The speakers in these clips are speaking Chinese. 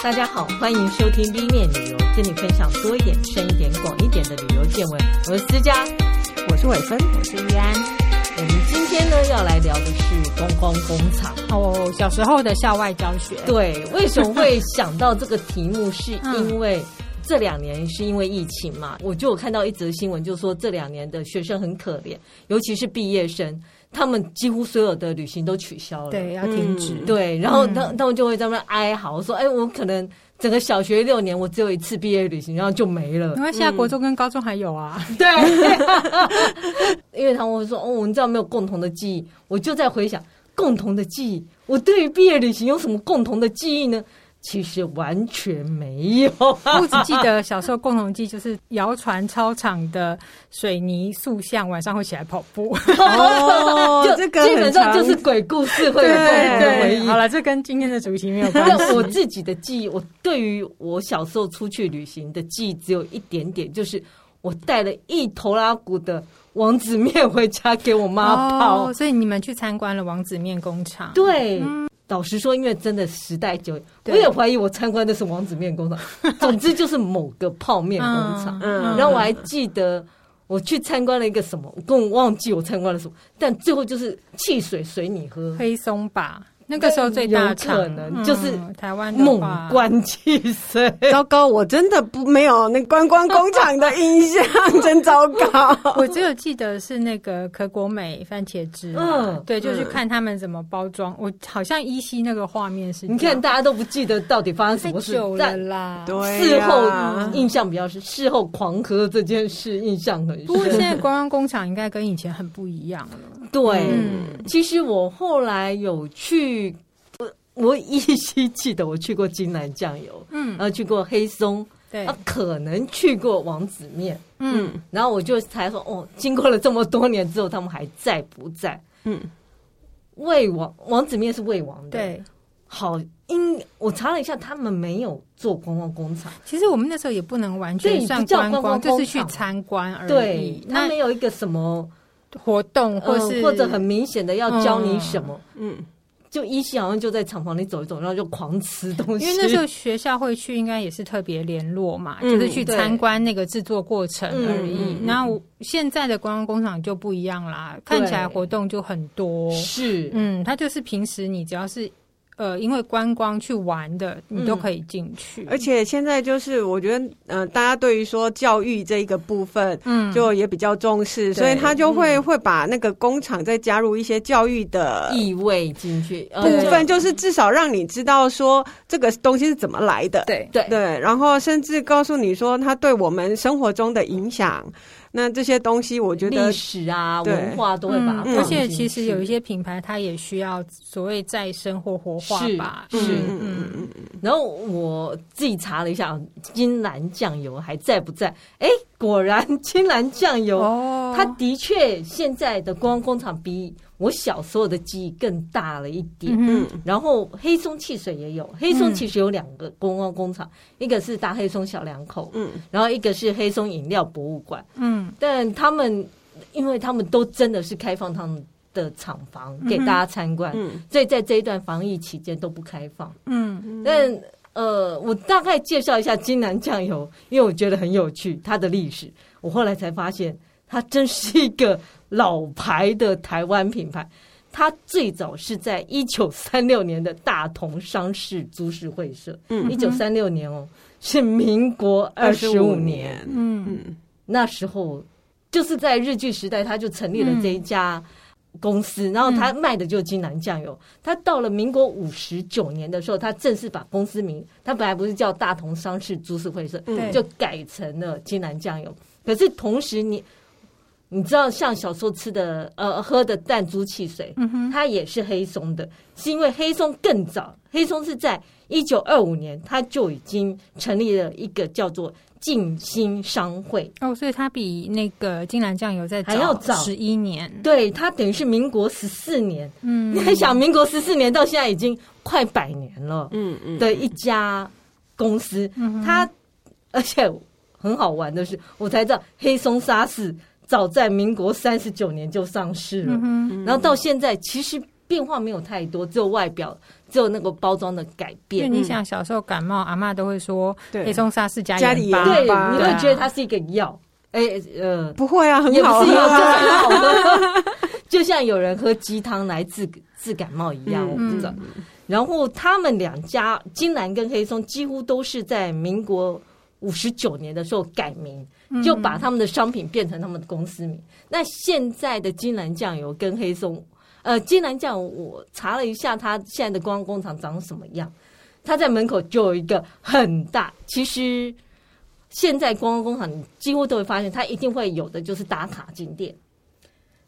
大家好，欢迎收听 B 面旅游，跟你分享多一点、深一点、广一点的旅游见闻。我是思佳，我是伟芬，我是玉安。我们今天呢要来聊的是观光工厂哦，小时候的校外教学。对，为什么会想到这个题目？是因为这两年是因为疫情嘛？我就有看到一则新闻，就是说这两年的学生很可怜，尤其是毕业生。他们几乎所有的旅行都取消了，对，要停止。嗯、对，然后他他们就会在那边哀嚎说：“哎，我可能整个小学六年，我只有一次毕业旅行，然后就没了。”因为现在国中跟高中还有啊。对，因为他们会说：“哦，我们这样没有共同的记忆。”我就在回想共同的记忆，我对于毕业旅行有什么共同的记忆呢？其实完全没有，我只记得小时候共同记忆就是谣传操场的水泥塑像晚上会起来跑步。哦，就这个基本上就是鬼故事会有共同的回忆。好了，这跟今天的主题没有关系。我自己的记忆，我对于我小时候出去旅行的记忆只有一点点，就是我带了一头拉骨的王子面回家给我妈泡。哦，所以你们去参观了王子面工厂？对。嗯老实说，因为真的时代久远，我也怀疑我参观的是王子面工厂。总之就是某个泡面工厂。嗯，然后我还记得我去参观了一个什么，我根本忘记我参观了什么，但最后就是汽水随你喝，黑松吧。那个时候最大可能就是台湾猛灌汽水。糟糕，我真的不没有那观光工厂的印象，真糟糕。我只有记得是那个可果美番茄汁，嗯，对，就去看他们怎么包装。我好像依稀那个画面是，你看大家都不记得到底发生什么事了啦。对，事后印象比较深，事后狂喝这件事印象很深。不过现在观光工厂应该跟以前很不一样了。对，嗯、其实我后来有去，我我依稀记得我去过金兰酱油，嗯，然后去过黑松，对，啊，可能去过王子面，嗯，然后我就才说，哦，经过了这么多年之后，他们还在不在？嗯，魏王王子面是魏王的，对，好，因我查了一下，他们没有做观光工厂。其实我们那时候也不能完全算观光，光就是去参观而已。对，他没有一个什么。活动，或是、嗯、或者很明显的要教你什么，嗯，就依稀好像就在厂房里走一走，然后就狂吃东西。因为那时候学校会去，应该也是特别联络嘛，嗯、就是去参观那个制作过程而已。那、嗯、现在的观光工厂就不一样啦，看起来活动就很多。是，嗯，它就是平时你只要是。呃，因为观光去玩的，你都可以进去。而且现在就是，我觉得，呃，大家对于说教育这一个部分，嗯，就也比较重视，所以他就会会把那个工厂再加入一些教育的意味进去部分，就是至少让你知道说这个东西是怎么来的，对对。对，然后甚至告诉你说它对我们生活中的影响。那这些东西，我觉得历史啊、文化都会把它。而且其实有一些品牌，它也需要所谓再生或活化吧。是，嗯嗯嗯。然后我自己查了一下，金兰酱油还在不在？哎，果然金兰酱油，它的确现在的观光工厂比。我小时候的记忆更大了一点，嗯，然后黑松汽水也有，黑松其实有两个观光工厂，一个是大黑松小两口，嗯，然后一个是黑松饮料博物馆，嗯，但他们因为他们都真的是开放他们的厂房给大家参观，嗯，所以在这一段防疫期间都不开放，嗯，但呃，我大概介绍一下金南酱油，因为我觉得很有趣，它的历史，我后来才发现。它真是一个老牌的台湾品牌，它最早是在一九三六年的大同商事株式会社，嗯，一九三六年哦，是民国二十五年，嗯，那时候就是在日据时代，他就成立了这一家公司，然后他卖的就是金兰酱油。他到了民国五十九年的时候，他正式把公司名，他本来不是叫大同商事株式会社，对，就改成了金兰酱油。可是同时你。你知道，像小时候吃的、呃喝的弹珠汽水，嗯哼，它也是黑松的，是因为黑松更早，黑松是在一九二五年，它就已经成立了一个叫做静心商会。哦，所以它比那个金兰酱油在还要早十一年。对，它等于是民国十四年。嗯，你还想，民国十四年到现在已经快百年了。嗯嗯，的一家公司，嗯，它而且很好玩的是，我才知道黑松沙士。早在民国三十九年就上市了，嗯嗯、然后到现在其实变化没有太多，只有外表只有那个包装的改变。因为你想小时候感冒，阿嬷都会说黑松沙是加盐巴，对，你会觉得它是一个药。哎，呃，不会啊，很好喝，就是很好喝，就像有人喝鸡汤来治治感冒一样，我不知道。然后他们两家金兰跟黑松几乎都是在民国五十九年的时候改名，就把他们的商品变成他们的公司名。那现在的金兰酱油跟黑松，呃，金兰酱油我查了一下，它现在的观光工厂长什么样？它在门口就有一个很大，其实。现在观光工厂，几乎都会发现，它一定会有的就是打卡景点，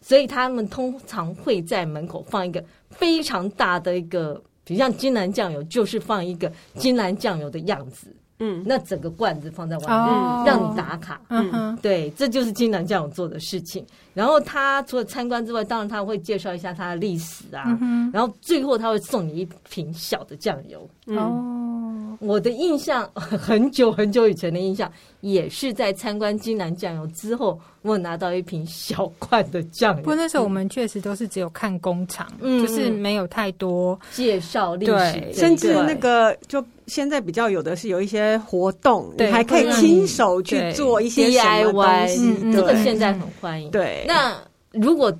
所以他们通常会在门口放一个非常大的一个，比如像金兰酱油，就是放一个金兰酱油的样子。嗯，那整个罐子放在外面，哦、让你打卡。嗯哼，对，这就是金南酱油做的事情。然后他除了参观之外，当然他会介绍一下他的历史啊。嗯、然后最后他会送你一瓶小的酱油。哦、嗯，我的印象 很久很久以前的印象，也是在参观金兰酱油之后，我拿到一瓶小罐的酱油。不过那时候我们确实都是只有看工厂，嗯、就是没有太多介绍历史，甚至那个就。现在比较有的是有一些活动，对你还可以亲手去做一些 DIY，嗯，这个现在很欢迎。对，那如果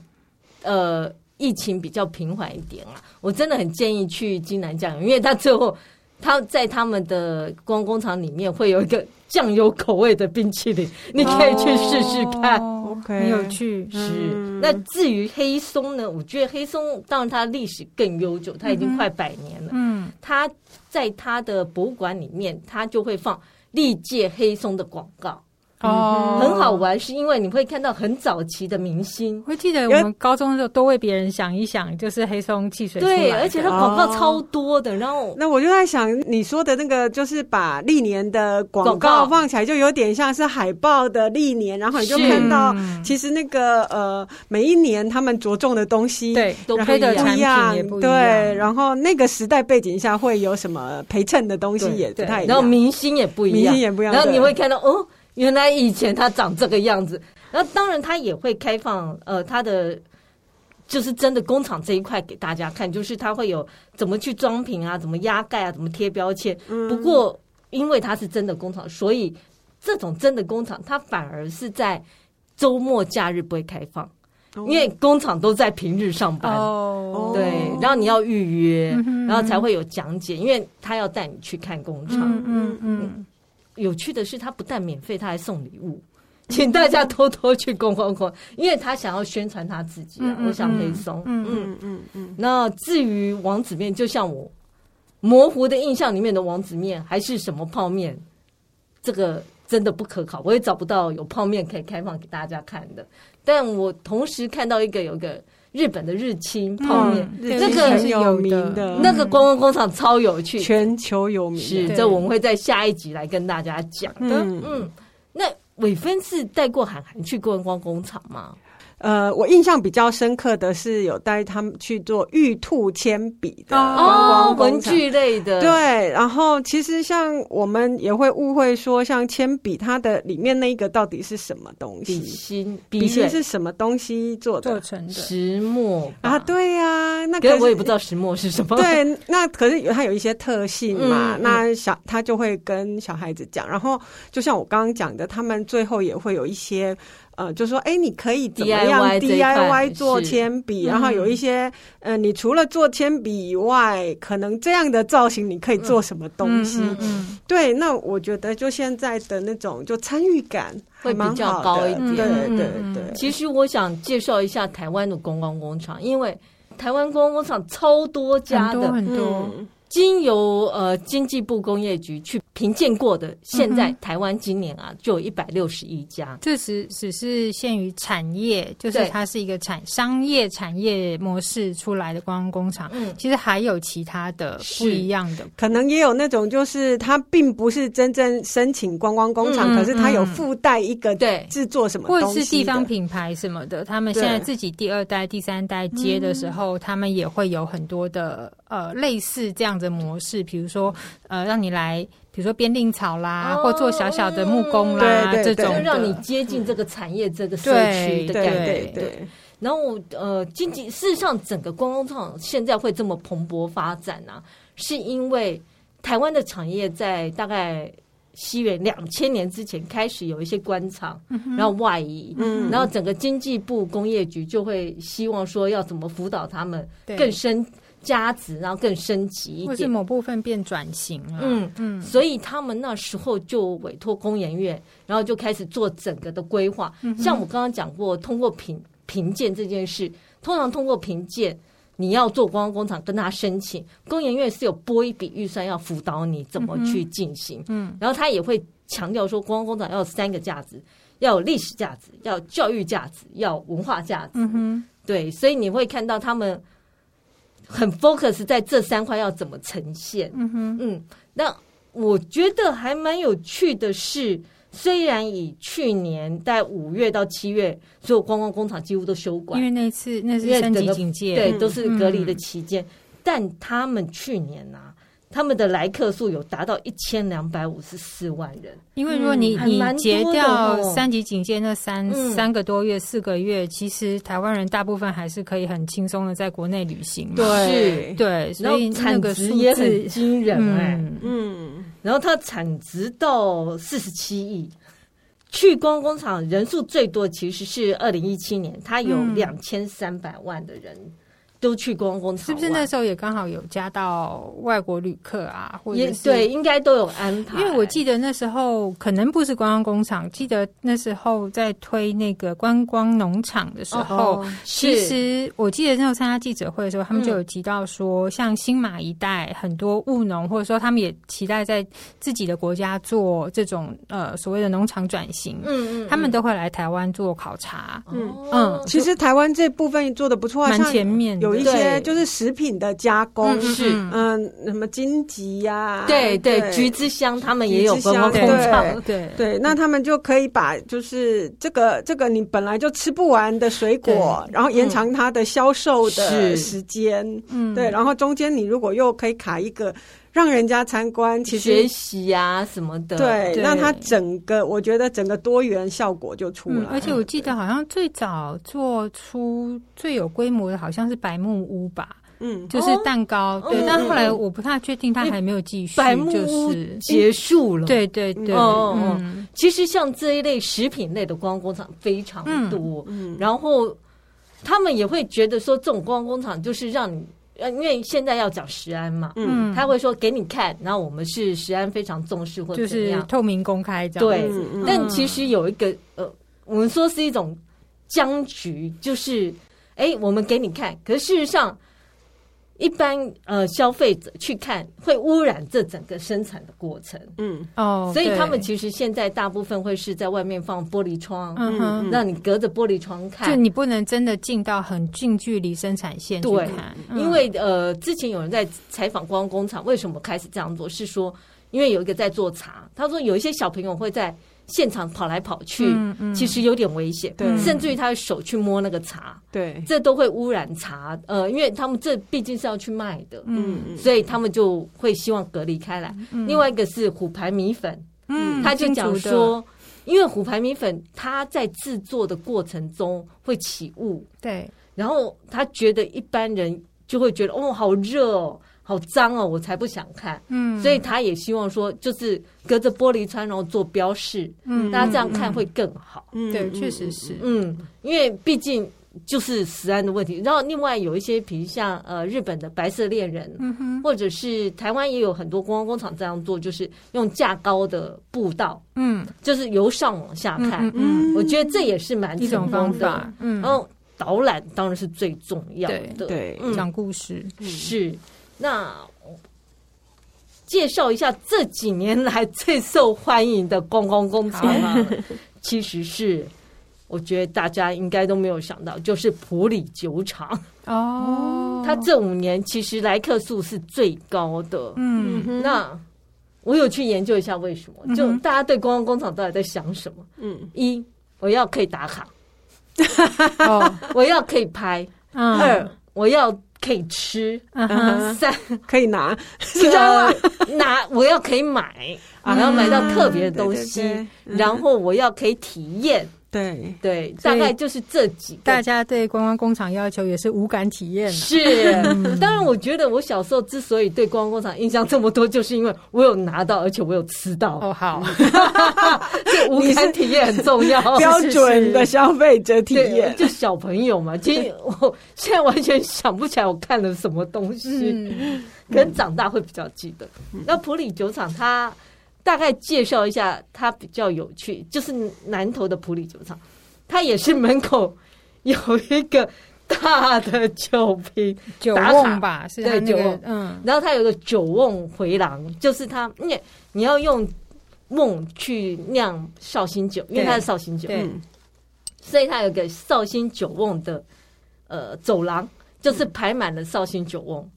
呃疫情比较平缓一点啊，我真的很建议去金南酱油，因为他最后他在他们的观光工厂里面会有一个酱油口味的冰淇淋，你可以去试试看。哦 Okay, 很有趣，是。嗯、那至于黑松呢？我觉得黑松当然它历史更悠久，它已经快百年了。嗯，它在它的博物馆里面，它就会放历届黑松的广告。哦，很好玩，是因为你会看到很早期的明星。会记得我们高中的时候都为别人想一想，就是黑松汽水。对，而且它广告超多的。然后，那我就在想，你说的那个就是把历年的广告放起来，就有点像是海报的历年，然后你就看到，其实那个呃，每一年他们着重的东西对都不一样，对，然后那个时代背景下会有什么陪衬的东西也不太一样，然后明星也不一样，明星也不一样，然后你会看到哦。原来以前它长这个样子，然后当然它也会开放，呃，它的就是真的工厂这一块给大家看，就是它会有怎么去装瓶啊，怎么压盖啊，怎么贴标签。不过因为它是真的工厂，所以这种真的工厂，它反而是在周末假日不会开放，因为工厂都在平日上班。哦，对，然后你要预约，然后才会有讲解，因为他要带你去看工厂。嗯嗯。嗯有趣的是，他不但免费，他还送礼物，请大家偷偷去逛逛逛，因为他想要宣传他自己啊。我想黑松，嗯嗯嗯嗯。那至于王子面，就像我模糊的印象里面的王子面，还是什么泡面，这个真的不可考，我也找不到有泡面可以开放给大家看的。但我同时看到一个，有个。日本的日清泡面，那个很有名的，那个观光工厂超有趣，全球有名。是，这我们会在下一集来跟大家讲的。嗯，那伟芬是带过涵涵去观光工厂吗？呃，我印象比较深刻的是有带他们去做玉兔铅笔的观光文具类的。对，然后其实像我们也会误会说，像铅笔它的里面那一个到底是什么东西？笔芯，笔芯是什么东西做的？做成的石墨啊？对呀，那可是我也不知道石墨是什么。对，那可是有它有一些特性嘛。那小他就会跟小孩子讲，然后就像我刚刚讲的，他们最后也会有一些。呃，就说，哎，你可以怎么样 DIY 做铅笔？然后有一些，呃，你除了做铅笔以外，可能这样的造型你可以做什么东西？嗯，对，那我觉得就现在的那种就参与感会比较高一点。对对对。其实我想介绍一下台湾的观光工厂，因为台湾观光工厂超多家的，很多。经由呃经济部工业局去评鉴过的，现在台湾今年啊就有一百六十一家。这只只是限于产业，就是它是一个产商业产业模式出来的观光工厂。嗯，其实还有其他的不一样的，可能也有那种就是它并不是真正申请观光工厂，可是它有附带一个对。制作什么东西，或者是地方品牌什么的。他们现在自己第二代、第三代接的时候，他们也会有很多的呃类似这样的模式，比如说，呃，让你来，比如说编定草啦，或做小小的木工啦，这种让你接近这个产业这个社区的感觉。对对对。然后呃，经济事实上整个观光工厂现在会这么蓬勃发展啊，是因为台湾的产业在大概。西元两千年之前开始有一些官厂，然后外移，嗯，然后整个经济部工业局就会希望说要怎么辅导他们更升加值，然后更升级一点，或是某部分变转型了，嗯嗯，所以他们那时候就委托工研院，然后就开始做整个的规划。像我刚刚讲过，通过评评鉴这件事，通常通过评鉴。你要做观光工厂，跟他申请，工研院是有拨一笔预算要辅导你怎么去进行。嗯，然后他也会强调说，观光工厂要有三个价值，要有历史价值，要有教育价值，要有文化价值。嗯哼，对，所以你会看到他们很 focus 在这三块要怎么呈现。嗯哼，嗯，那我觉得还蛮有趣的是。虽然以去年在五月到七月，所有观光工厂几乎都休馆，因为那次那是三级警戒，对，都是隔离的期间。嗯、但他们去年呐、啊。他们的来客数有达到一千两百五十四万人，因为如果你、嗯、你截掉三级警戒那三、嗯、三个多月四个月，其实台湾人大部分还是可以很轻松的在国内旅行。对。对，所以产值也很惊人哎、欸，嗯，然后它产值到四十七亿，去观光工厂人数最多其实是二零一七年，它有两千三百万的人。都去观光工厂，是不是那时候也刚好有加到外国旅客啊？或者是对，应该都有安排。因为我记得那时候可能不是观光工厂，记得那时候在推那个观光农场的时候，哦、其实我记得那时候参加记者会的时候，他们就有提到说，嗯、像新马一带很多务农，或者说他们也期待在自己的国家做这种呃所谓的农场转型，嗯，嗯嗯，他们都会来台湾做考察，嗯嗯，其实台湾这部分做的不错，蛮前面的。有一些就是食品的加工，是嗯，什么荆棘呀，对对，橘子香他们也有观光工厂，对。对，那他们就可以把就是这个这个你本来就吃不完的水果，然后延长它的销售的时间，嗯，对，然后中间你如果又可以卡一个。让人家参观，其实学习啊什么的，对，让它整个，我觉得整个多元效果就出来，嗯。而且我记得好像最早做出最有规模的，好像是白木屋吧，嗯，就是蛋糕，哦、对。嗯、但后来我不太确定，它还没有继续，白木屋结束了。对对对，哦、嗯，嗯、其实像这一类食品类的观光工厂非常多，嗯，嗯然后他们也会觉得说，这种观光工厂就是让你。呃，因为现在要讲食安嘛，嗯，他会说给你看，然后我们是食安非常重视或者怎么样，就是透明公开这样。对，嗯、但其实有一个呃，我们说是一种僵局，就是哎，我们给你看，可是事实上。一般呃消费者去看会污染这整个生产的过程，嗯。哦，所以他们其实现在大部分会是在外面放玻璃窗，嗯，让你隔着玻璃窗看，就你不能真的进到很近距离生产线去看，对，因为呃之前有人在采访观光工厂，为什么开始这样做？是说因为有一个在做茶，他说有一些小朋友会在。现场跑来跑去，嗯嗯、其实有点危险。对，甚至于他的手去摸那个茶，对，这都会污染茶。呃，因为他们这毕竟是要去卖的，嗯，所以他们就会希望隔离开来。嗯、另外一个是虎牌米粉，嗯，他就讲说，因为虎牌米粉它在制作的过程中会起雾，对，然后他觉得一般人就会觉得哦，好热哦。好脏哦，我才不想看。嗯，所以他也希望说，就是隔着玻璃窗，然后做标示，嗯，大家这样看会更好。嗯，对，确实是。嗯，因为毕竟就是食安的问题。然后另外有一些，比如像呃日本的白色恋人，嗯哼，或者是台湾也有很多观光工厂这样做，就是用架高的步道，嗯，就是由上往下看。嗯，我觉得这也是蛮一种方法。嗯，然后导览当然是最重要的，对，讲故事是。那介绍一下这几年来最受欢迎的观光工厂吗，其实是我觉得大家应该都没有想到，就是普里酒厂。哦。它这五年其实来客数是最高的。嗯，那我有去研究一下为什么，就大家对观光工厂到底在想什么？嗯，一我要可以打卡，哦，我要可以拍，二我要。可以吃，三可以拿，知道吗？拿我要可以买，我要买到特别的东西，然后我要可以体验，对对，大概就是这几个。大家对观光工厂要求也是无感体验。是，当然，我觉得我小时候之所以对观光工厂印象这么多，就是因为我有拿到，而且我有吃到。哦，好，这无感体验很重要，标准的消费者体验。就小朋友嘛，其实我现在完全想不起来我看了什么东西，嗯、可能长大会比较记得。那普里酒厂它。大概介绍一下，它比较有趣，就是南投的普里酒厂，它也是门口有一个大的酒瓶酒瓮吧，是对酒瓮，嗯，然后它有个酒瓮回廊，就是它，你你要用瓮去酿绍兴酒，因为它是绍兴酒，嗯，所以它有个绍兴酒瓮的呃走廊，就是排满了绍兴酒瓮。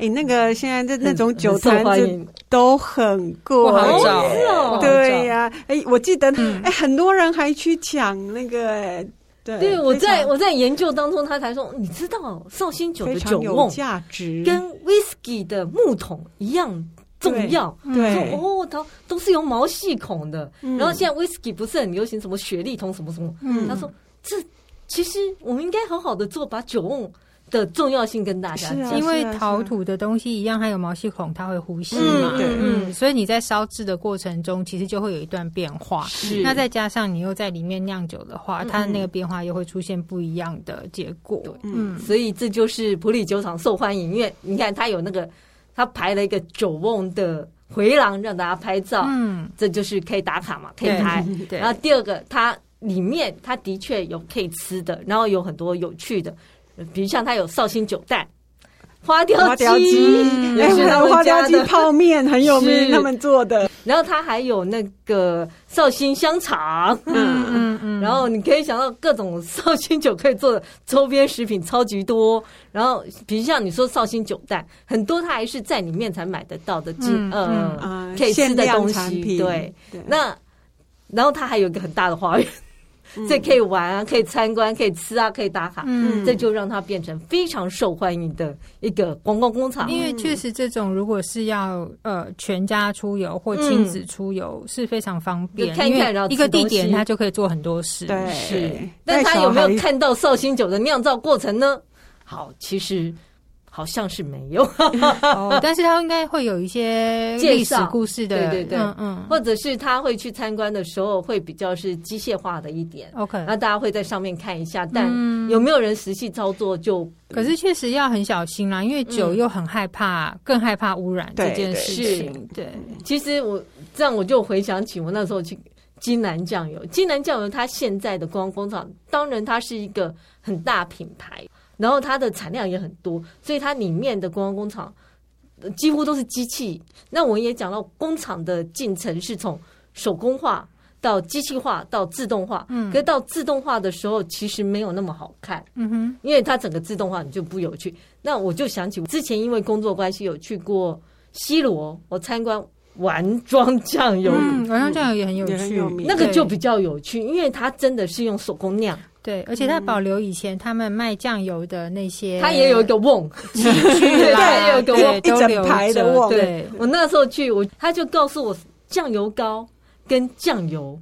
哎，那个现在的那种酒坛子都很贵，不好找。对呀，哎，我记得，哎，很多人还去抢那个，哎，对，对我在我在研究当中，他才说，你知道绍兴酒的酒瓮价值。跟 whisky 的木桶一样重要。对，哦，它都是有毛细孔的。然后现在 whisky 不是很流行什么雪莉桶什么什么，嗯。他说这其实我们应该好好的做，把酒瓮。的重要性跟大家讲，因为陶土的东西一样，还有毛细孔，它会呼吸嘛，嗯，所以你在烧制的过程中，其实就会有一段变化。是，那再加上你又在里面酿酒的话，它的那个变化又会出现不一样的结果。嗯，所以这就是普里酒厂受欢迎，因为你看它有那个，它排了一个酒瓮的回廊让大家拍照，嗯，这就是可以打卡嘛，可以拍。对，然后第二个，它里面它的确有可以吃的，然后有很多有趣的。比如像它有绍兴酒蛋、花雕鸡，哎，花雕鸡泡面很有名，他们做的。然后它还有那个绍兴香肠，嗯嗯嗯。然后你可以想到各种绍兴酒可以做的周边食品超级多。然后比如像你说绍兴酒蛋，很多它还是在里面才买得到的，嗯呃，可以吃的东西。对，那然后它还有一个很大的花园。这可以玩啊，可以参观，可以吃啊，可以打卡。嗯，这就让它变成非常受欢迎的一个观光工厂。因为确实，这种如果是要呃全家出游或亲子出游是非常方便，看一看然后一个地点它就可以做很多事。对，是。但他有没有看到绍兴酒的酿造过程呢？好，其实。好像是没有，哦，但是他应该会有一些 历史故事的，对对对，嗯嗯，或者是他会去参观的时候会比较是机械化的一点，OK，那大家会在上面看一下，但有没有人实际操作就，可是确实要很小心啦，因为酒又很害怕，更害怕污染这件事情，对。其实我这样我就回想起我那时候去金兰酱油，金兰酱油它现在的观光工厂，当然它是一个很大品牌。然后它的产量也很多，所以它里面的观光工厂几乎都是机器。那我也讲到，工厂的进程是从手工化到机器化到自动化。嗯，可是到自动化的时候，其实没有那么好看。嗯哼，因为它整个自动化你就不有趣。那我就想起之前因为工作关系有去过西罗，我参观丸庄酱油，嗯，丸庄酱油也很有趣，那个就比较有趣，因为它真的是用手工酿。对，而且他保留以前他们卖酱油的那些，他也有一个瓮，器具啦，也有一个瓮，一整排的瓮。对，我那时候去，我他就告诉我，酱油膏跟酱油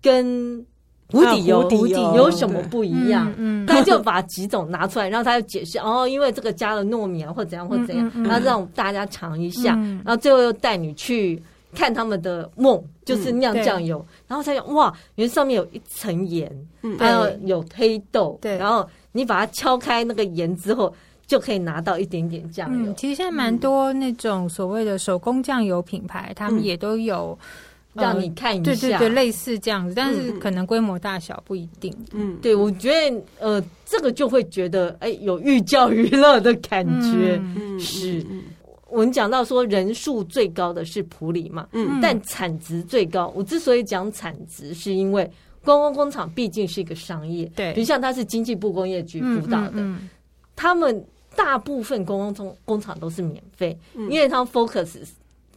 跟无底油无底有什么不一样？嗯，他就把几种拿出来，然后他就解释哦，因为这个加了糯米啊，或怎样或怎样，然后让大家尝一下，然后最后又带你去。看他们的梦就是酿酱油，嗯、然后才想哇，原来上面有一层盐，嗯、还有有黑豆，对，然后你把它敲开那个盐之后，就可以拿到一点点酱油。嗯、其实现在蛮多那种所谓的手工酱油品牌，嗯、他们也都有、嗯呃、让你看一下，对对对，类似这样子，但是可能规模大小不一定。嗯，对，我觉得呃，这个就会觉得哎，有寓教于乐的感觉，嗯、是。我们讲到说人数最高的是普里嘛，嗯，但产值最高。我之所以讲产值，是因为观光工厂毕竟是一个商业，对，比如像它是经济部工业局辅导的，嗯嗯嗯、他们大部分观光工工厂都是免费，嗯、因为他们 focus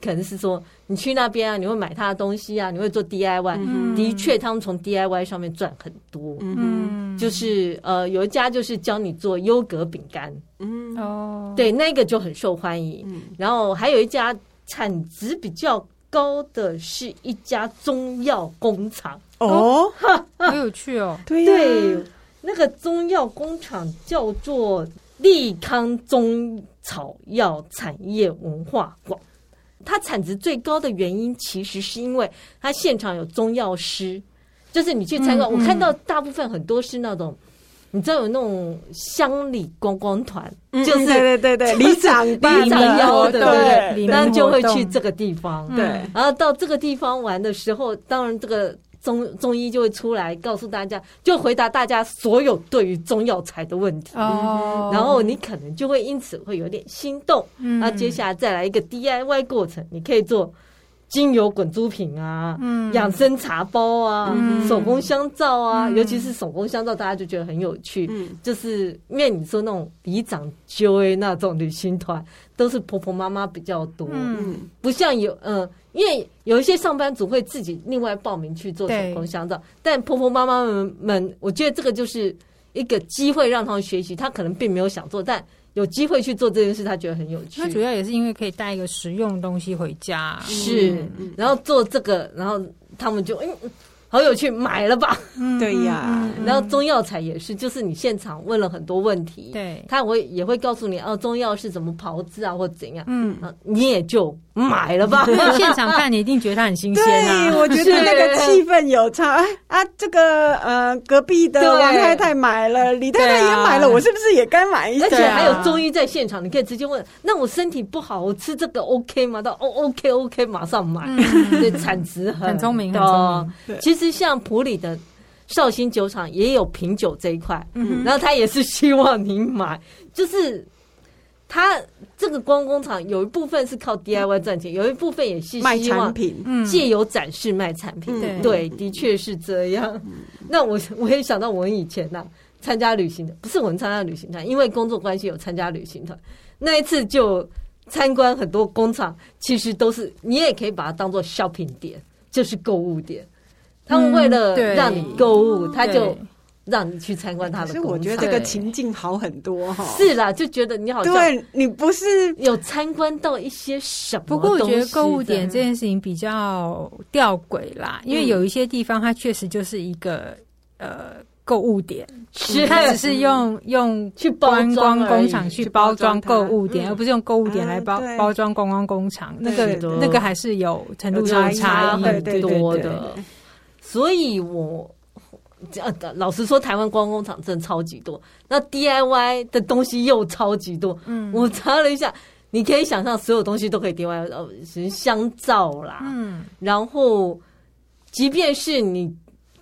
可能是说你去那边啊，你会买他的东西啊，你会做 DIY，、嗯、的确他们从 DIY 上面赚很多，嗯，就是呃有一家就是教你做优格饼干。嗯哦，对，那个就很受欢迎。嗯，然后还有一家产值比较高的是一家中药工厂哦，好有趣哦。对对，那个中药工厂叫做利康中草药产业文化馆。它产值最高的原因，其实是因为它现场有中药师，就是你去参观，嗯嗯、我看到大部分很多是那种。你知道有那种乡里观光团，就是对对对对，里长里长邀的，对对，那就会去这个地方。对，然后到这个地方玩的时候，当然这个中中医就会出来告诉大家，就回答大家所有对于中药材的问题。哦，然后你可能就会因此会有点心动。嗯，那接下来再来一个 DIY 过程，你可以做。精油滚珠瓶啊，嗯，养生茶包啊，嗯、手工香皂啊，嗯、尤其是手工香皂，大家就觉得很有趣。嗯，就是因为你说那种里长揪诶那种旅行团，都是婆婆妈妈比较多，嗯，不像有嗯，因为有一些上班族会自己另外报名去做手工香皂，但婆婆妈妈们们，我觉得这个就是一个机会让他们学习，他可能并没有想做，但。有机会去做这件事，他觉得很有趣。那主要也是因为可以带一个实用的东西回家，是，然后做这个，然后他们就嗯。好有趣，买了吧？对呀，然后中药材也是，就是你现场问了很多问题，对，他会也会告诉你哦，中药是怎么炮制啊，或怎样，嗯，你也就买了吧。现场看，你一定觉得它很新鲜啊。我觉得 那个气氛有差哎啊。这个呃，隔壁的王太太买了，李太太也买了，我是不是也该买一下？而且还有中医在现场，你可以直接问。那我身体不好，我吃这个 OK 吗？到哦，OK OK，马上买。对，产值很很聪明，很聪明。其实。其实像普里的绍兴酒厂也有品酒这一块，嗯、然后他也是希望你买，就是他这个光工厂有一部分是靠 DIY 赚钱，嗯、有一部分也是卖产品。借由展示卖产品。嗯、对，的确是这样。嗯、那我我也想到我们以前呐、啊、参加旅行的，不是我们参加旅行团，因为工作关系有参加旅行团，那一次就参观很多工厂，其实都是你也可以把它当做 shopping 点，就是购物点。他们为了让你购物，他就让你去参观他的工厂。其实我觉得这个情境好很多哈。是啦，就觉得你好像对你不是有参观到一些什么。不过我觉得购物点这件事情比较吊诡啦，因为有一些地方它确实就是一个呃购物点，是它只是用用去观光工厂去包装购物点，而不是用购物点来包包装观光工厂。那个那个还是有程度上差异很多的。所以我，我老实说，台湾光工厂真的超级多，那 DIY 的东西又超级多。嗯，我查了一下，你可以想象，所有东西都可以 DIY，呃，香皂啦，嗯，然后，即便是你，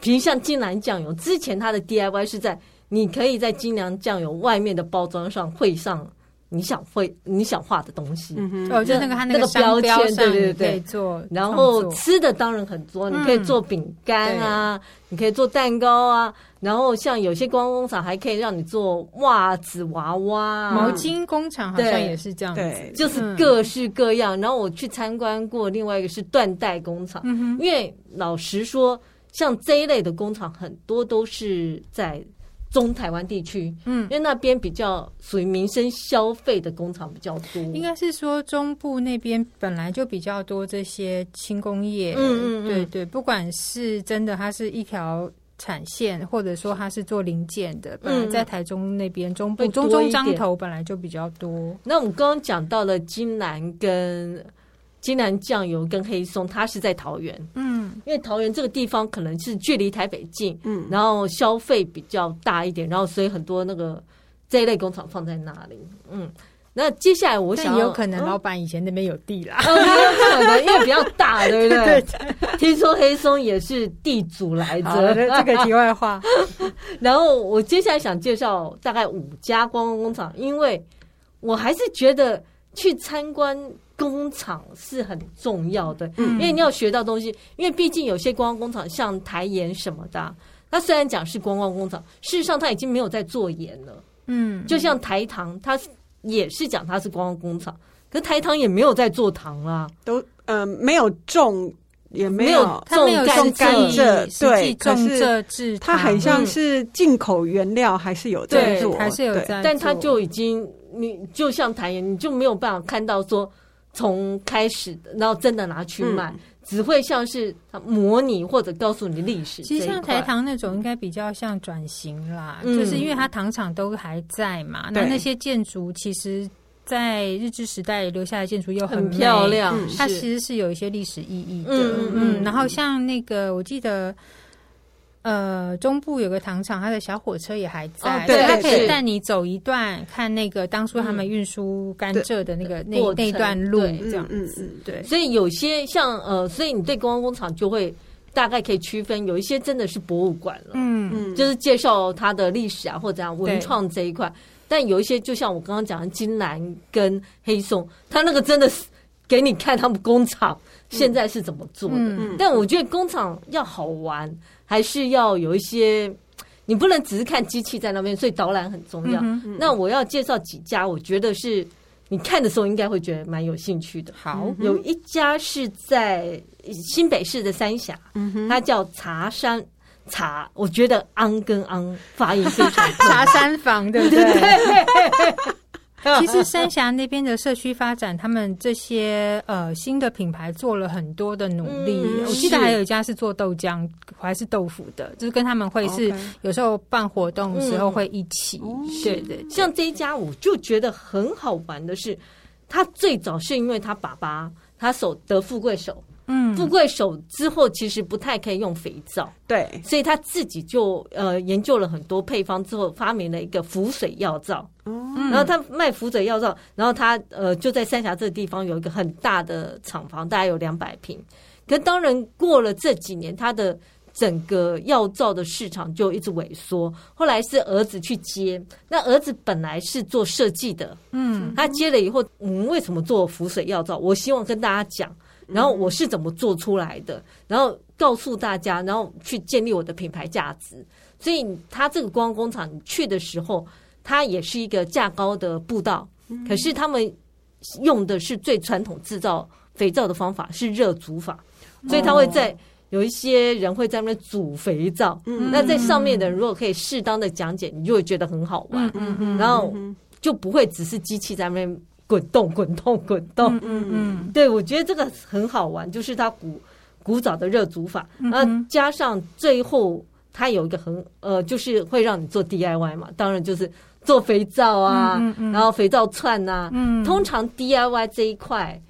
比如像金兰酱油，之前它的 DIY 是在，你可以在金兰酱油外面的包装上绘上。你想会你想画的东西，哦，就那个他那个标签，对对对，做。然后吃的当然很多，你可以做饼干啊，你可以做蛋糕啊。然后像有些观光工厂还可以让你做袜子、娃娃、毛巾工厂，好像也是这样子，就是各式各样。然后我去参观过，另外一个是缎带工厂，因为老实说，像这一类的工厂很多都是在。中台湾地区，嗯，因为那边比较属于民生消费的工厂比较多，应该是说中部那边本来就比较多这些轻工业，嗯嗯，嗯。对对，不管是真的它是一条产线，或者说它是做零件的，本来在台中那边中部中中彰头本来就比较多。那我们刚刚讲到了金兰跟。金兰酱油跟黑松，它是在桃园，嗯，因为桃园这个地方可能是距离台北近，嗯，然后消费比较大一点，然后所以很多那个这一类工厂放在那里，嗯，那接下来我想有可能老板以前那边有地啦，有可能因为比较大，对不对？听说黑松也是地主来着，这个题外话。然后我接下来想介绍大概五家观光工厂，因为我还是觉得去参观。工厂是很重要的，嗯，因为你要学到东西。因为毕竟有些观光工厂，像台盐什么的，它虽然讲是观光工厂，事实上它已经没有在做盐了。嗯，就像台糖，它也是讲它是观光工厂，可是台糖也没有在做糖啦，都呃没有种，也没有种甘蔗，对，种蔗制，它很像是进口原料，还是有在做，还是有在做，但它就已经，你就像台盐，你就没有办法看到说。从开始的，然后真的拿去卖，嗯、只会像是模拟或者告诉你历史。其实像台糖那种，应该比较像转型啦，嗯、就是因为它糖厂都还在嘛。那、嗯、那些建筑，其实，在日治时代留下的建筑又很，很漂亮，它其实是有一些历史意义的。嗯嗯，嗯，然后像那个，我记得。呃，中部有个糖厂，它的小火车也还在，对、哦，它可以带你走一段，看那个当初他们运输甘蔗的那个那那段路，这样子。对，所以有些像呃，所以你对观光工厂就会大概可以区分，有一些真的是博物馆了，嗯。嗯，就是介绍它的历史啊或者怎样文创这一块，但有一些就像我刚刚讲的金兰跟黑松，它那个真的是给你看他们工厂现在是怎么做的，嗯、但我觉得工厂要好玩。还是要有一些，你不能只是看机器在那边，所以导览很重要。嗯嗯、那我要介绍几家，我觉得是你看的时候应该会觉得蛮有兴趣的。好，有一家是在新北市的三峡，嗯、它叫茶山茶，我觉得昂跟昂发音非常 茶山房，对不对？其实三峡那边的社区发展，他们这些呃新的品牌做了很多的努力。嗯、我记得还有一家是做豆浆还是豆腐的，就是跟他们会是有时候办活动的时候会一起。嗯、对对，像这一家我就觉得很好玩的是，他最早是因为他爸爸他手得富贵手。嗯，富贵手之后其实不太可以用肥皂，对，所以他自己就呃研究了很多配方之后，发明了一个浮水药皂。嗯，然后他卖浮水药皂，然后他呃就在三峡这个地方有一个很大的厂房，大概有两百平。可当然过了这几年，他的整个药皂的市场就一直萎缩。后来是儿子去接，那儿子本来是做设计的，嗯，他接了以后，我们为什么做浮水药皂？我希望跟大家讲。然后我是怎么做出来的？然后告诉大家，然后去建立我的品牌价值。所以它这个观光工厂你去的时候，它也是一个价高的步道，可是他们用的是最传统制造肥皂的方法，是热煮法。所以他会在有一些人会在那边煮肥皂。那在上面的人如果可以适当的讲解，你就会觉得很好玩。然后就不会只是机器在那边。滚动，滚动，滚动。嗯嗯，对，我觉得这个很好玩，就是它古古早的热煮法，然后加上最后它有一个很呃，就是会让你做 DIY 嘛，当然就是做肥皂啊，然后肥皂串呐。嗯，通常 DIY 这一块。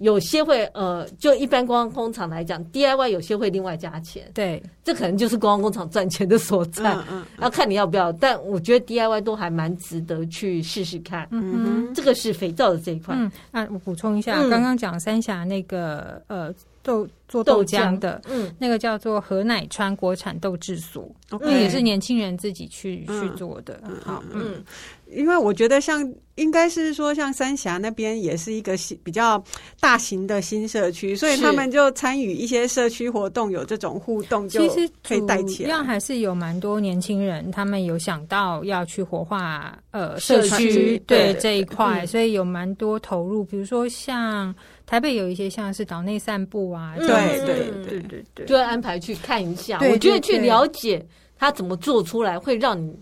有些会呃，就一般观光工厂来讲，DIY 有些会另外加钱。对，这可能就是观光工厂赚钱的所在。嗯嗯，要看你要不要，但我觉得 DIY 都还蛮值得去试试看。嗯哼，这个是肥皂的这一块。嗯，那我补充一下，刚刚讲三峡那个呃豆做豆浆的，嗯，那个叫做河乃川国产豆制所，那也是年轻人自己去去做的。好，嗯。因为我觉得像应该是说像三峡那边也是一个新比较大型的新社区，所以他们就参与一些社区活动，有这种互动，就可以带起来。其实主要还是有蛮多年轻人，他们有想到要去活化呃社区对这一块，所以有蛮多投入。比如说像台北有一些像是岛内散步啊，对对对对对，就会安排去看一下。我觉得去了解他怎么做出来，会让你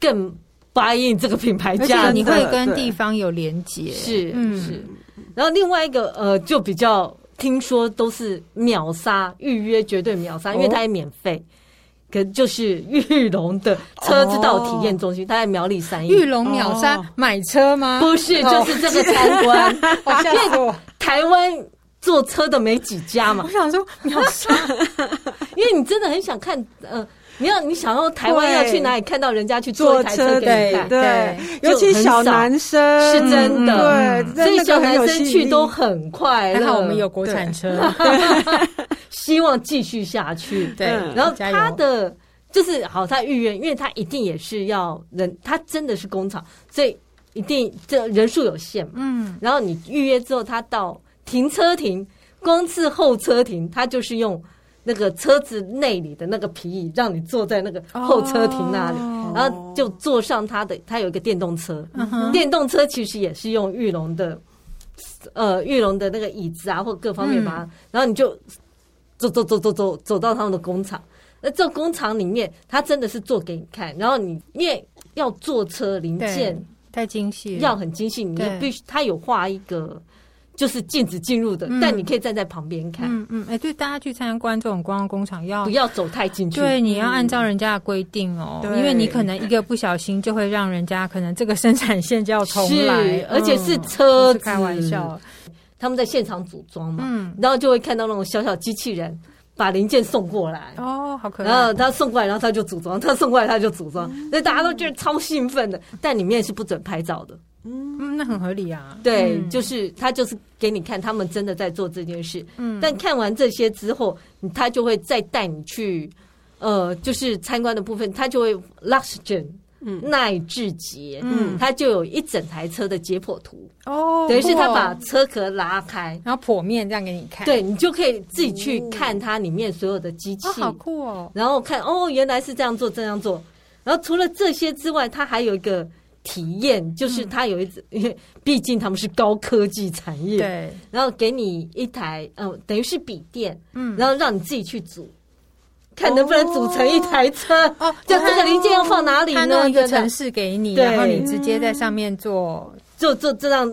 更。发印这个品牌价，你会跟地方有连结，是嗯是。然后另外一个呃，就比较听说都是秒杀预约，绝对秒杀，因为它也免费。可就是玉龙的车之道体验中心，它在苗栗三义。裕隆秒杀买车吗？不是，就是这个参观。因为台湾坐车的没几家嘛。我想说秒杀，因为你真的很想看呃。你要你想要台湾要去哪里看到人家去坐一台车给你看？对，尤其小男生是真的，对，所以小男生去都很快乐。还好我们有国产车，希望继续下去。对，然后他的就是好，他预约，因为他一定也是要人，他真的是工厂，所以一定这人数有限。嗯，然后你预约之后，他到停车亭，光是候车亭，他就是用。那个车子内里的那个皮椅，让你坐在那个候车亭那里，oh. 然后就坐上他的，他有一个电动车，uh huh. 电动车其实也是用玉龙的，呃，玉龙的那个椅子啊，或各方面嘛，嗯、然后你就走走走走走走到他们的工厂，那这工厂里面，他真的是做给你看，然后你因为要坐车零件太精细，要很精细，你必须他有画一个。就是禁止进入的，嗯、但你可以站在旁边看。嗯嗯，哎、嗯，对，大家去参观这种观光工厂要不要走太近去？对，你要按照人家的规定哦，嗯、因为你可能一个不小心就会让人家可能这个生产线就要重来，而且是车子、嗯、开玩笑。他们在现场组装嘛，嗯，然后就会看到那种小小机器人把零件送过来，哦，好可爱。然后他送过来，然后他就组装，他送过来他就组装，所以大家都觉得超兴奋的。但里面是不准拍照的。嗯，那很合理啊。对，嗯、就是他就是给你看，他们真的在做这件事。嗯，但看完这些之后，他就会再带你去，呃，就是参观的部分，他就会 Luxgen 嗯，耐智捷，嗯，他就有一整台车的解剖图哦，等于是他把车壳拉开，然后剖面这样给你看，对，你就可以自己去看它里面所有的机器，好酷哦。然后看哦，原来是这样做，这样做。然后除了这些之外，它还有一个。体验就是它有一次，因为毕竟他们是高科技产业，对，然后给你一台，嗯，等于是笔电，嗯，然后让你自己去组，看能不能组成一台车，哦，就这个零件要放哪里呢？一个城市给你，然后你直接在上面做。就就这样，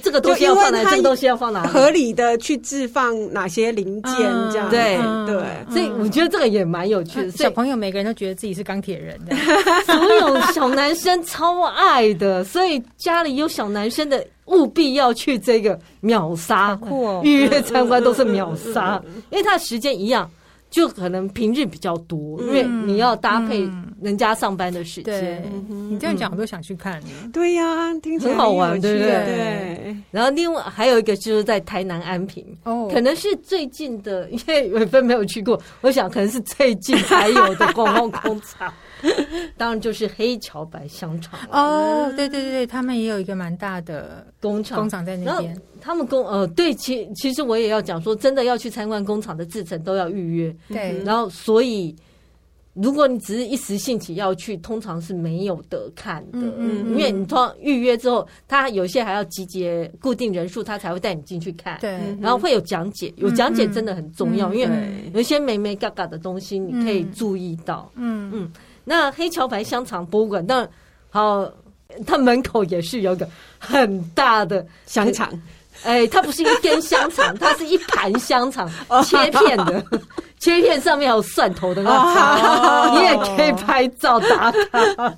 这个东西要放哪？这个东西要放哪？合理的去置放哪些零件？这样对对，所以我觉得这个也蛮有趣的。小朋友每个人都觉得自己是钢铁人的，所有小男生超爱的，所以家里有小男生的务必要去这个秒杀，预约参观都是秒杀，因为他的时间一样。就可能平日比较多，因为你要搭配人家上班的时间。你这样讲，我都想去看。对呀，听起来很好玩，对不对？对。然后另外还有一个就是在台南安平，哦，可能是最近的，因为伟芬没有去过，我想可能是最近才有的观光工厂。当然就是黑桥白香肠哦，对对对，他们也有一个蛮大的工厂，工厂在那边。他们工呃，对，其其实我也要讲说，真的要去参观工厂的制程都要预约。对，然后所以如果你只是一时兴起要去，通常是没有得看的。嗯，因为你通常预约之后，他有些还要集结固定人数，他才会带你进去看。对，然后会有讲解，有讲解真的很重要，因为有一些美眉嘎嘎的东西你可以注意到。嗯嗯。那黑桥牌香肠博物馆，当然好，它门口也是有个很大的香肠。哎，它不是一根香肠，它是一盘香肠 切片的，切片上面还有蒜头的那种，你也可以拍照打卡。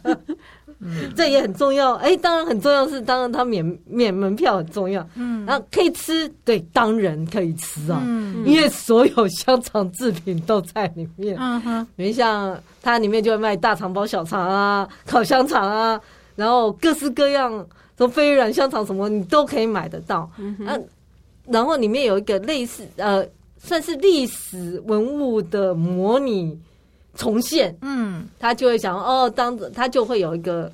嗯，这也很重要。哎，当然很重要是，当然它免免门票很重要。嗯，然后可以吃，对，当然可以吃啊。嗯，因为所有香肠制品都在里面。嗯哼，你像它里面就会卖大肠包小肠啊，烤香肠啊，然后各式各样，从飞软香肠什么你都可以买得到。嗯哼，啊，然后里面有一个类似呃，算是历史文物的模拟。重现，嗯，他就会想哦，当着他就会有一个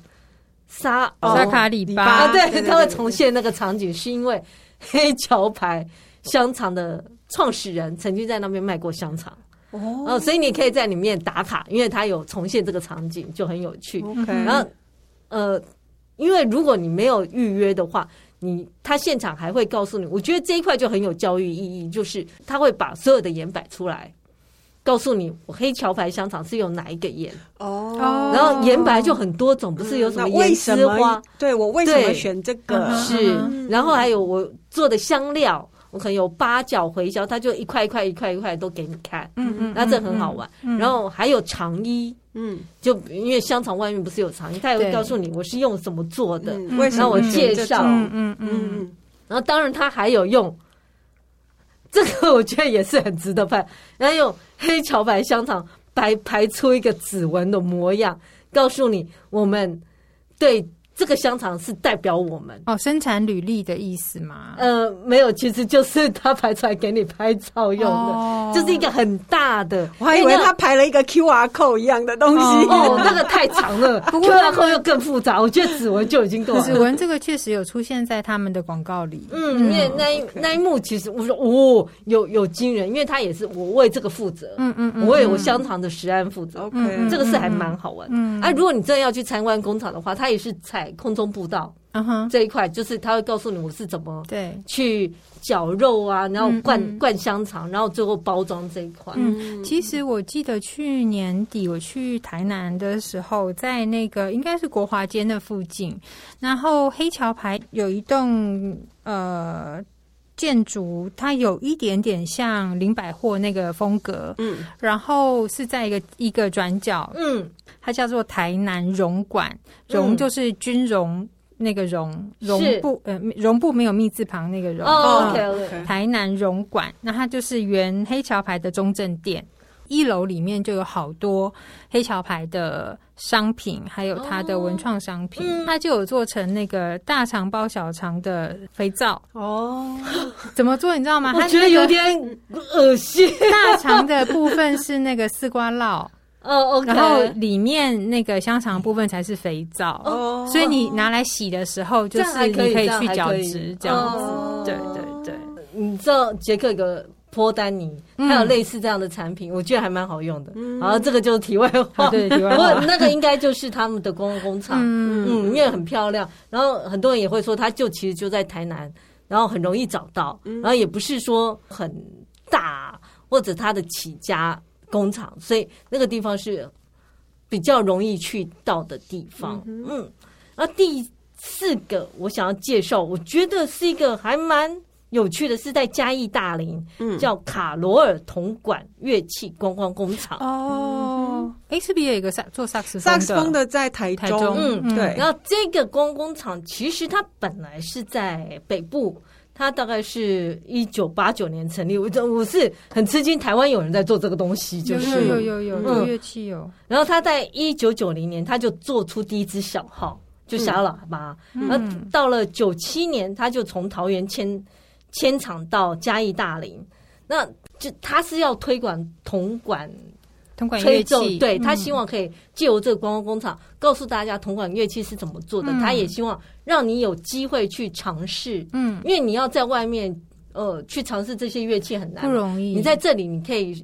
沙沙卡里巴，对，他会重现那个场景，是因为黑桥牌香肠的创始人曾经在那边卖过香肠。哦，所以你可以在里面打卡，因为他有重现这个场景，就很有趣。然后，呃，因为如果你没有预约的话，你他现场还会告诉你，我觉得这一块就很有教育意义，就是他会把所有的盐摆出来。告诉你，我黑桥牌香肠是用哪一个盐哦？然后盐白就很多种，不是有什么盐丝花？对，我为什么选这个？是，然后还有我做的香料，我可能有八角、茴香，它就一块一块、一块一块都给你看。嗯嗯，那这很好玩。然后还有肠衣，嗯，就因为香肠外面不是有肠衣，它也会告诉你我是用什么做的，然后我介绍。嗯嗯嗯，然后当然它还有用。这个我觉得也是很值得拍，然后用黑桥牌香肠排排出一个指纹的模样，告诉你我们对。这个香肠是代表我们哦，生产履历的意思吗？呃，没有，其实就是他排出来给你拍照用的，哦、就是一个很大的。我还以为他排了一个 QR code 一样的东西，哦，哦，那个太长了，QR code 又更复杂。我觉得指纹就已经够了。指纹这个确实有出现在他们的广告里。嗯，因为那一那一幕其实我说哦，有有惊人，因为他也是我为这个负责，嗯嗯，嗯我为我香肠的食安负责。OK，、嗯、这个是还蛮好玩。嗯，哎、啊，如果你真的要去参观工厂的话，他也是采。空中步道，嗯哼，这一块就是他会告诉你我是怎么对。去绞肉啊，然后灌灌香肠，然后最后包装这一块。嗯，其实我记得去年底我去台南的时候，在那个应该是国华街那附近，然后黑桥牌有一栋呃建筑它有一点点像林百货那个风格，嗯，然后是在一个一个转角，嗯，它叫做台南绒馆，绒就是军绒那个绒，绒布呃绒布没有密字旁那个绒，台南绒馆，那它就是原黑桥牌的中正店。一楼里面就有好多黑桥牌的商品，还有它的文创商品，它就有做成那个大肠包小肠的肥皂。哦。怎么做你知道吗？它觉得有点恶心。大肠的部分是那个丝瓜酪哦，OK，然后里面那个香肠部分才是肥皂哦。所以你拿来洗的时候，就是你可以去角质这样子。哦、对对对，你知道杰克有个。波丹尼，还有类似这样的产品，嗯、我觉得还蛮好用的。嗯、然后这个就是题外话，对，题外话。那个应该就是他们的观光工厂，嗯，嗯，因为很漂亮。然后很多人也会说，它就其实就在台南，然后很容易找到，然后也不是说很大或者它的起家工厂，所以那个地方是比较容易去到的地方。嗯，嗯，然后第四个我想要介绍，我觉得是一个还蛮。有趣的是，在嘉义大林，嗯，叫卡罗尔铜管乐器观光工厂哦。哎，是不是有一个萨做萨克斯萨克斯风的在台中？台中嗯，对。然后这个观光工厂其实它本来是在北部，它大概是一九八九年成立。我我是很吃惊，台湾有人在做这个东西，就是有有有有有乐器有。然后他在一九九零年，他就做出第一支小号，就小喇叭。嗯，然后到了九七年，他就从桃园迁。迁厂到嘉义大林，那就他是要推广铜管铜管乐器，对，他希望可以借由这个观光工厂，告诉大家铜管乐器是怎么做的。嗯、他也希望让你有机会去尝试，嗯，因为你要在外面呃去尝试这些乐器很难，不容易。你在这里你可以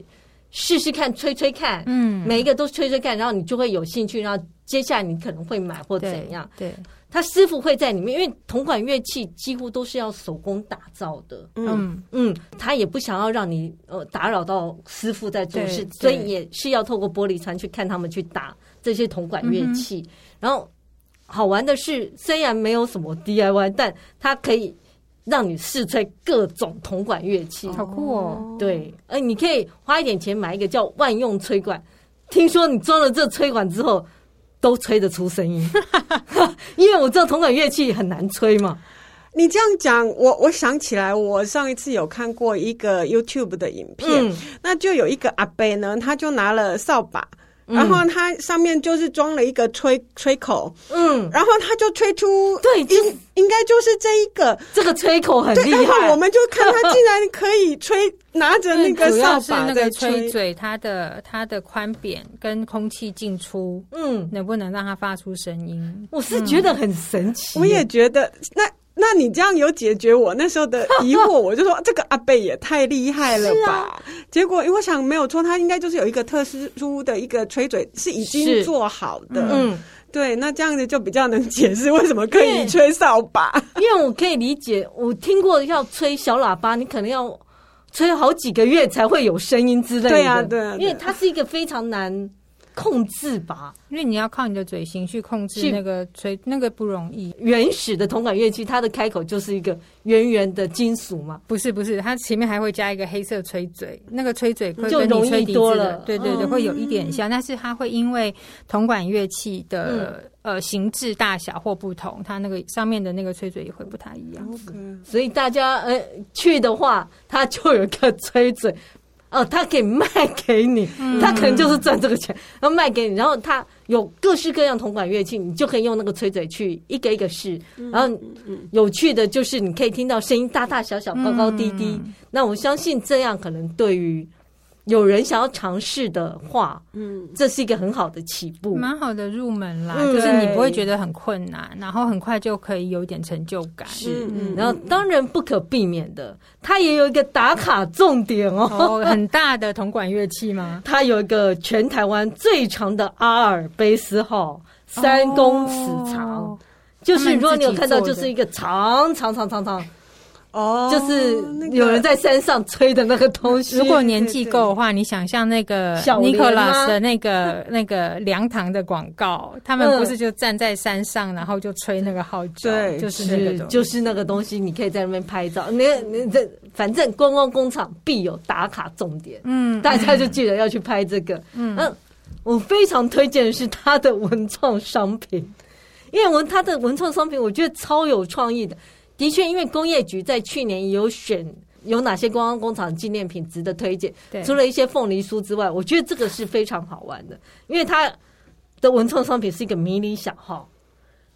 试试看，吹吹看，嗯，每一个都吹吹看，然后你就会有兴趣，然后接下来你可能会买或怎样，对。对他师傅会在里面，因为铜管乐器几乎都是要手工打造的。嗯嗯，他也不想要让你呃打扰到师傅在做事，所以也是要透过玻璃窗去看他们去打这些铜管乐器。嗯、然后好玩的是，虽然没有什么 DIY，但它可以让你试吹各种铜管乐器，好酷哦！对，呃，你可以花一点钱买一个叫万用吹管，听说你装了这吹管之后。都吹得出声音，因为我知道铜管乐器很难吹嘛。你这样讲，我我想起来，我上一次有看过一个 YouTube 的影片，嗯、那就有一个阿伯呢，他就拿了扫把。然后它上面就是装了一个吹吹口，嗯，然后它就吹出，对，应应该就是这一个，这个吹口很厉害。然后我们就看它竟然可以吹，拿着那个扫把在吹，吹。嘴，它的它的宽扁跟空气进出，嗯，能不能让它发出声音？我是觉得很神奇，我也觉得那。那你这样有解决我那时候的疑惑，我就说 这个阿贝也太厉害了吧？啊、结果因为我想没有错，他应该就是有一个特殊的一个吹嘴是已经做好的。嗯，对，那这样子就比较能解释为什么可以吹扫把。因为我可以理解，我听过要吹小喇叭，你可能要吹好几个月才会有声音之类的。对啊，对啊，因为它是一个非常难。控制吧，因为你要靠你的嘴型去控制那个吹，那个不容易。原始的铜管乐器，它的开口就是一个圆圆的金属嘛？不是，不是，它前面还会加一个黑色吹嘴，那个吹嘴会就容易多了。对对对，会有一点像，但是它会因为铜管乐器的呃形制大小或不同，它那个上面的那个吹嘴也会不太一样。所以大家呃去的话，它就有一个吹嘴。哦，他可以卖给你，他可能就是赚这个钱，然后卖给你，然后他有各式各样铜管乐器，你就可以用那个吹嘴去一个一个试，然后有趣的就是你可以听到声音大大小小、高高低低，那我相信这样可能对于。有人想要尝试的话，嗯，这是一个很好的起步，蛮好的入门啦。嗯、就是你不会觉得很困难，然后很快就可以有一点成就感。是，嗯、然后当然不可避免的，它也有一个打卡重点哦，哦很大的铜管乐器吗？它有一个全台湾最长的阿尔卑斯号，三公尺长，哦、就是如果你有看到，就是一个长长长长长。哦，就是有人在山上吹的那个东西。如果年纪够的话，你想象那个 Nicholas 的那个那个凉堂的广告，他们不是就站在山上，然后就吹那个号角，对，就是那个，就是那个东西，你可以在那边拍照。那那这反正观光工厂必有打卡重点，嗯，大家就记得要去拍这个。嗯，我非常推荐的是他的文创商品，因为文他的文创商品，我觉得超有创意的。的确，因为工业局在去年有选有哪些观光工厂纪念品值得推荐，对。除了一些凤梨酥之外，我觉得这个是非常好玩的，因为它的文创商品是一个迷你小号，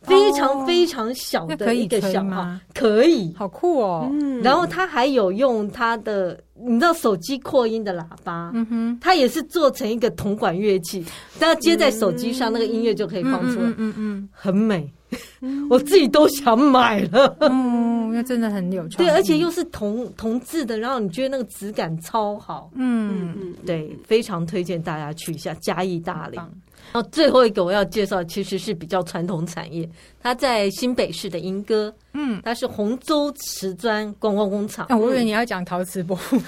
非常非常小的一个小号，哦、可以，好酷哦。嗯、然后它还有用它的，你知道手机扩音的喇叭，嗯哼，它也是做成一个铜管乐器，只要接在手机上，嗯、那个音乐就可以放出来，嗯嗯很美。我自己都想买了，嗯，那真的很有趣。对，而且又是铜铜制的，然后你觉得那个质感超好，嗯。嗯，对，非常推荐大家去一下嘉义大林。然后最后一个我要介绍，其实是比较传统产业，它在新北市的莺歌，嗯，它是红州瓷砖观光工厂。我以为你要讲陶瓷博物。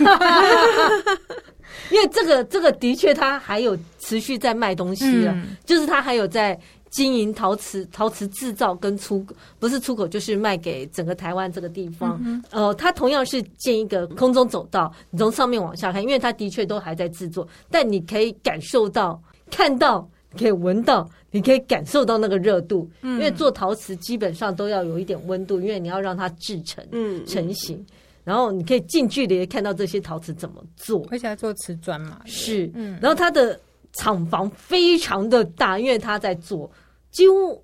因为这个这个的确它还有持续在卖东西啊，就是它还有在。经营陶瓷，陶瓷制造跟出不是出口，就是卖给整个台湾这个地方。呃，它同样是建一个空中走道，你从上面往下看，因为它的确都还在制作，但你可以感受到、看到、可以闻到，你可以感受到那个热度。嗯、因为做陶瓷基本上都要有一点温度，因为你要让它制成、嗯、成型，然后你可以近距离看到这些陶瓷怎么做。而且还做瓷砖嘛，是。嗯、然后它的厂房非常的大，因为它在做。几乎，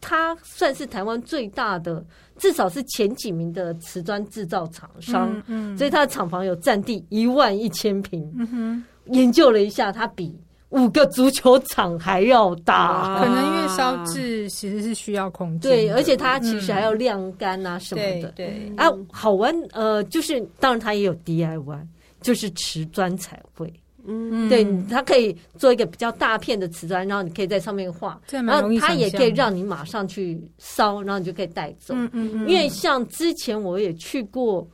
它算是台湾最大的，至少是前几名的瓷砖制造厂商。嗯，嗯，所以它的厂房有占地一万一千平。嗯哼，研究了一下，它比五个足球场还要大。可能因为烧制其实是需要空间，对，而且它其实还要晾干啊什么的。嗯、对，对啊，好玩。呃，就是当然它也有 DIY，就是瓷砖彩绘。嗯，对，它可以做一个比较大片的瓷砖，然后你可以在上面画，然后它也可以让你马上去烧，然后你就可以带走。嗯嗯嗯。因为像之前我也去过，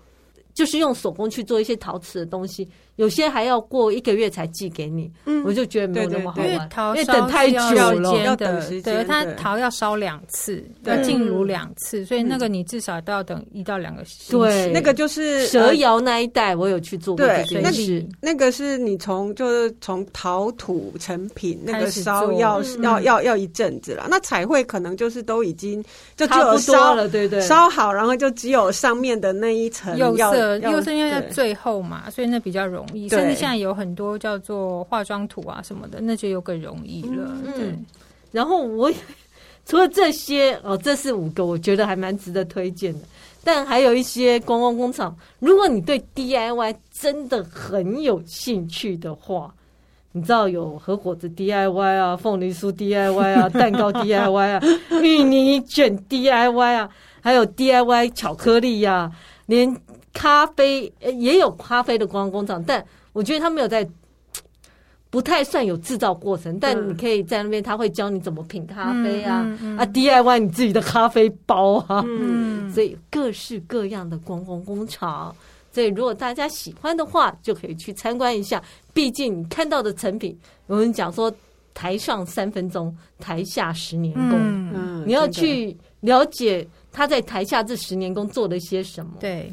就是用手工去做一些陶瓷的东西。有些还要过一个月才寄给你，嗯。我就觉得没有那么好玩，因为等太久了，要等时间。对，它陶要烧两次，要进炉两次，所以那个你至少都要等一到两个星期。对，那个就是蛇窑那一带，我有去做过这件事。那个是你从就是从陶土成品那个烧要要要要一阵子了。那彩绘可能就是都已经就只有烧了，对对，烧好，然后就只有上面的那一层釉色，釉色因为在最后嘛，所以那比较容易。甚至现在有很多叫做化妆图啊什么的，那就又更容易了。嗯、对，然后我除了这些哦，这是五个我觉得还蛮值得推荐的。但还有一些观光工厂，如果你对 DIY 真的很有兴趣的话，你知道有合伙子 DIY 啊、凤梨酥 DIY 啊、蛋糕 DIY 啊、芋泥卷 DIY 啊，还有 DIY 巧克力呀、啊，连。咖啡也有咖啡的观光工厂，但我觉得他没有在，不太算有制造过程。但你可以在那边，他会教你怎么品咖啡啊，嗯嗯嗯、啊 DIY 你自己的咖啡包啊，嗯、所以各式各样的观光工厂。所以如果大家喜欢的话，就可以去参观一下。毕竟你看到的成品，我们讲说台上三分钟，台下十年功，嗯嗯、你要去了解他在台下这十年功做了些什么。对。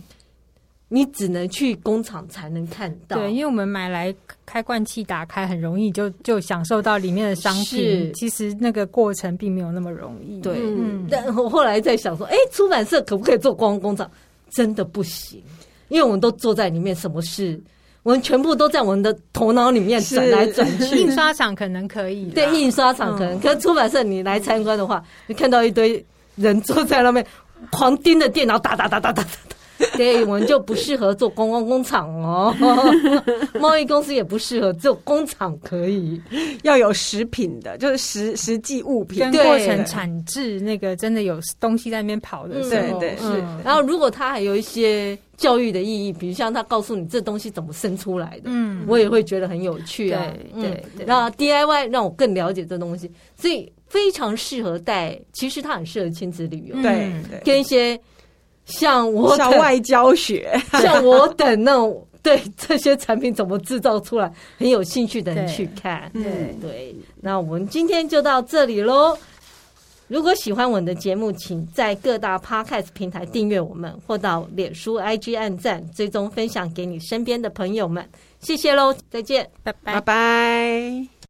你只能去工厂才能看到，对，因为我们买来开罐器打开很容易就就享受到里面的商品，其实那个过程并没有那么容易。对，嗯、但我后来在想说，哎、欸，出版社可不可以做观光工厂？真的不行，因为我们都坐在里面，什么事？我们全部都在我们的头脑里面转来转去。印刷厂可能可以，对，印刷厂可能，嗯、可是出版社你来参观的话，你看到一堆人坐在那边狂盯着电脑，打打打打打打。对，我们就不适合做观光工厂哦。贸易公司也不适合，只有工厂可以，要有食品的，就是实实际物品跟过程产制，那个真的有东西在那边跑的时候。对对是。然后，如果它还有一些教育的意义，比如像他告诉你这东西怎么生出来的，嗯，我也会觉得很有趣啊。对对对。然后 DIY 让我更了解这东西，所以非常适合带。其实它很适合亲子旅游，对，跟一些。像我校外教学，像我等那种对这些产品怎么制造出来很有兴趣的人去看。对对，那我们今天就到这里喽。如果喜欢我们的节目，请在各大 Podcast 平台订阅我们，或到脸书 IG 按赞，追踪分享给你身边的朋友们。谢谢喽，再见，拜拜。拜拜。